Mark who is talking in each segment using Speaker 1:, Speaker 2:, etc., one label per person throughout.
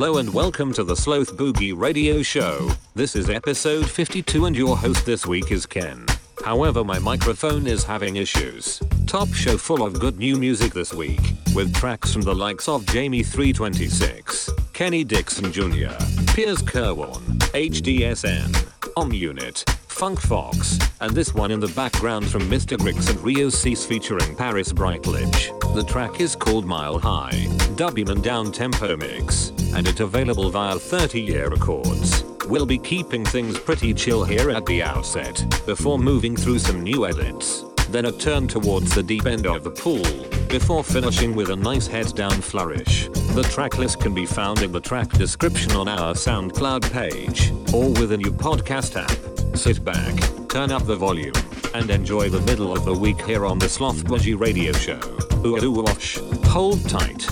Speaker 1: Hello and welcome to the Sloth Boogie Radio Show. This is episode 52 and your host this week is Ken. However, my microphone is having issues. Top show full of good new music this week, with tracks from the likes of Jamie 326, Kenny Dixon Jr., Piers Kerwan, HDSN, Om Unit, Funk Fox, and this one in the background from Mr. Grix and Rio Cease featuring Paris Brightledge. The track is called Mile High, Dubman Down Tempo Mix, and it's available via 30 Year Records. We'll be keeping things pretty chill here at the outset, before moving through some new edits. Then a turn towards the deep end of the pool, before finishing with a nice head down flourish. The track list can be found in the track description on our SoundCloud page, or within your podcast app. Sit back, turn up the volume, and enjoy the middle of the week here on the Sloth Boogie Radio Show. Ooh, ooh, wash. Hold tight.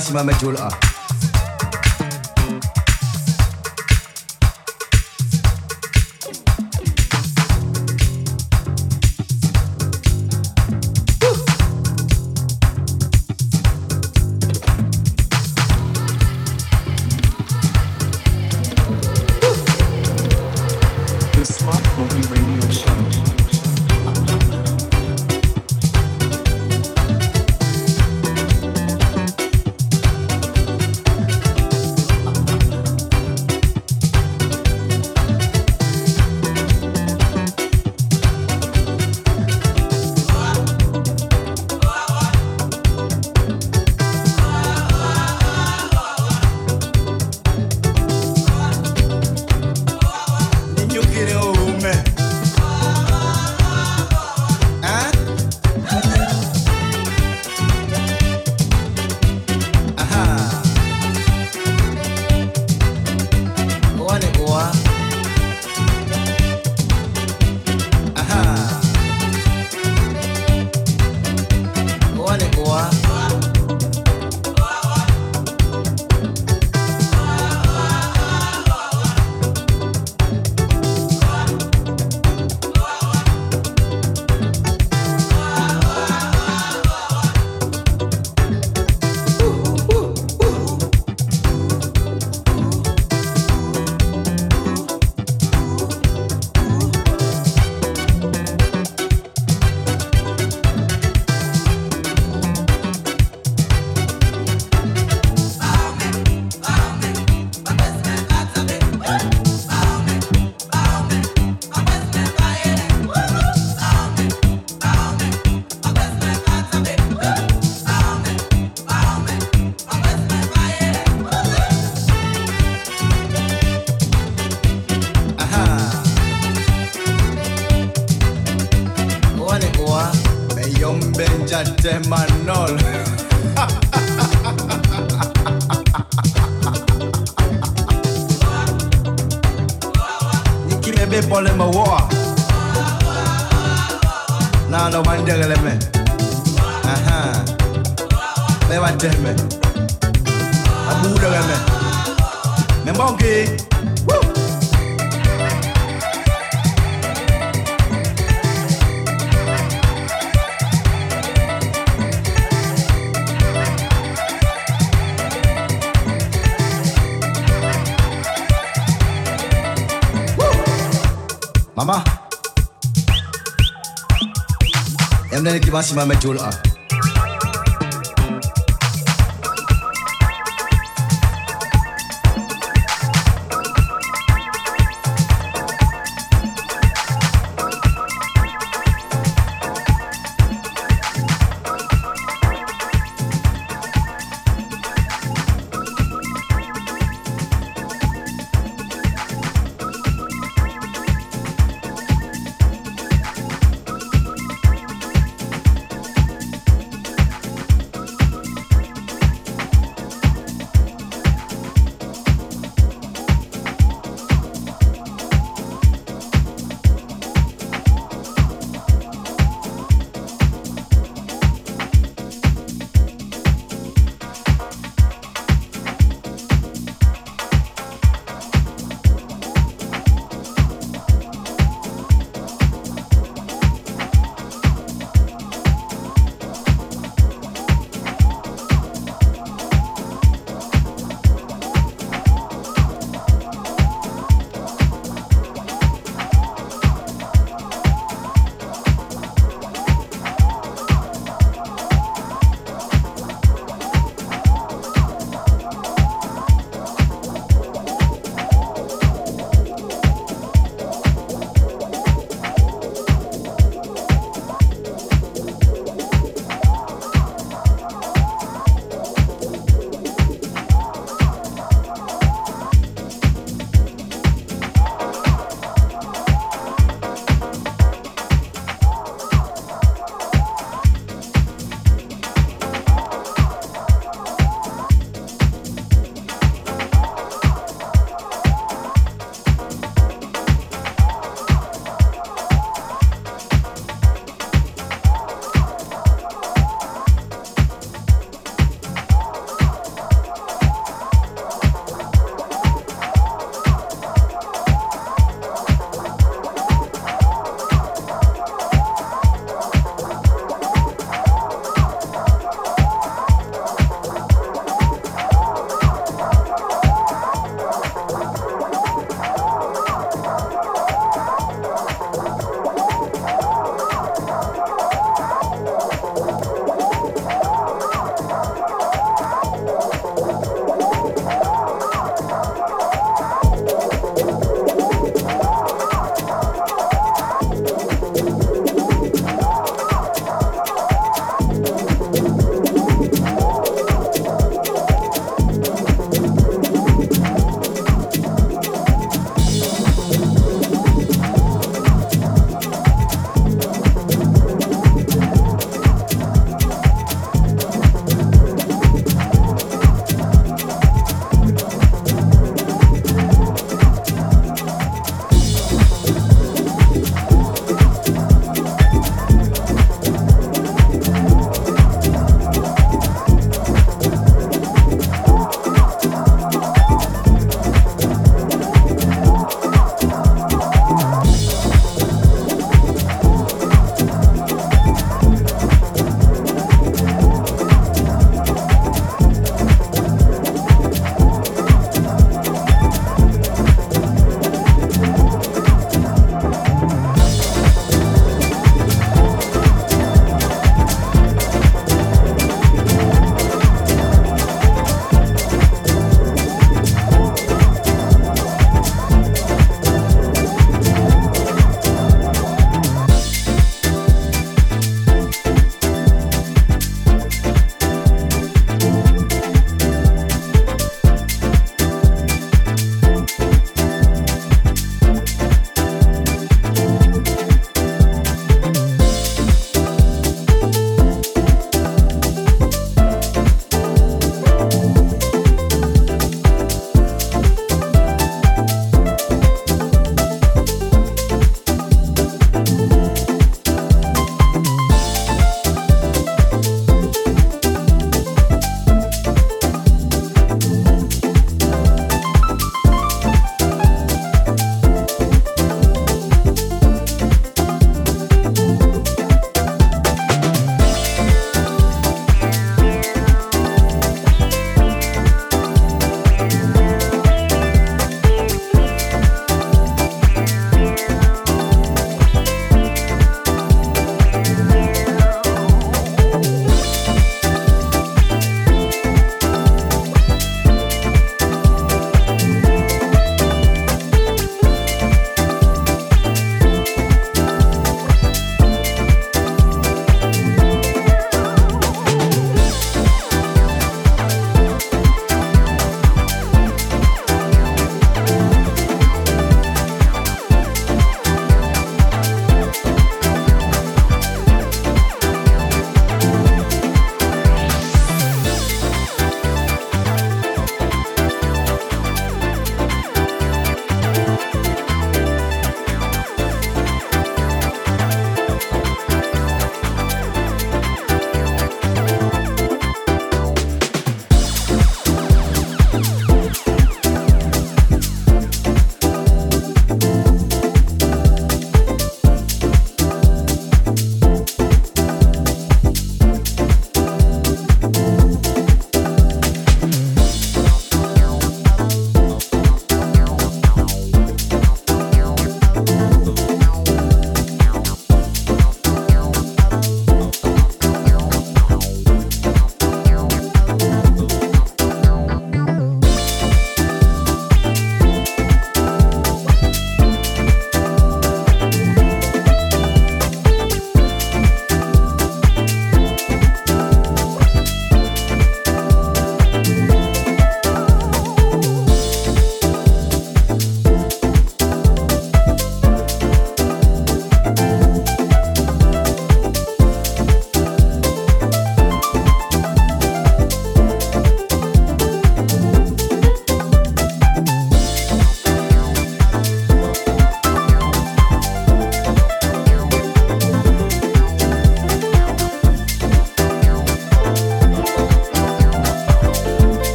Speaker 2: Massima Metula. Đây ki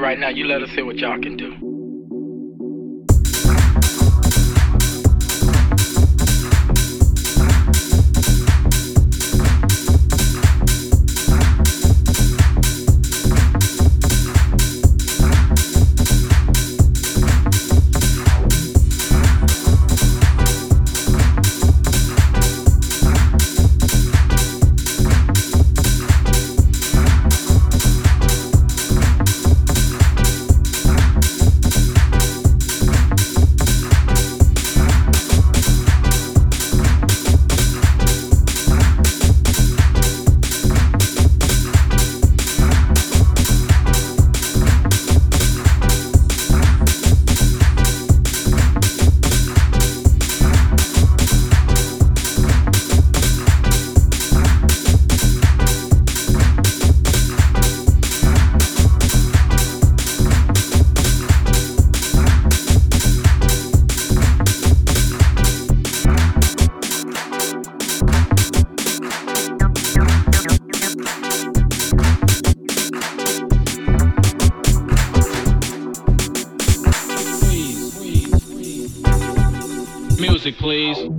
Speaker 3: right now. You let us hear what y'all can do.
Speaker 4: music, please.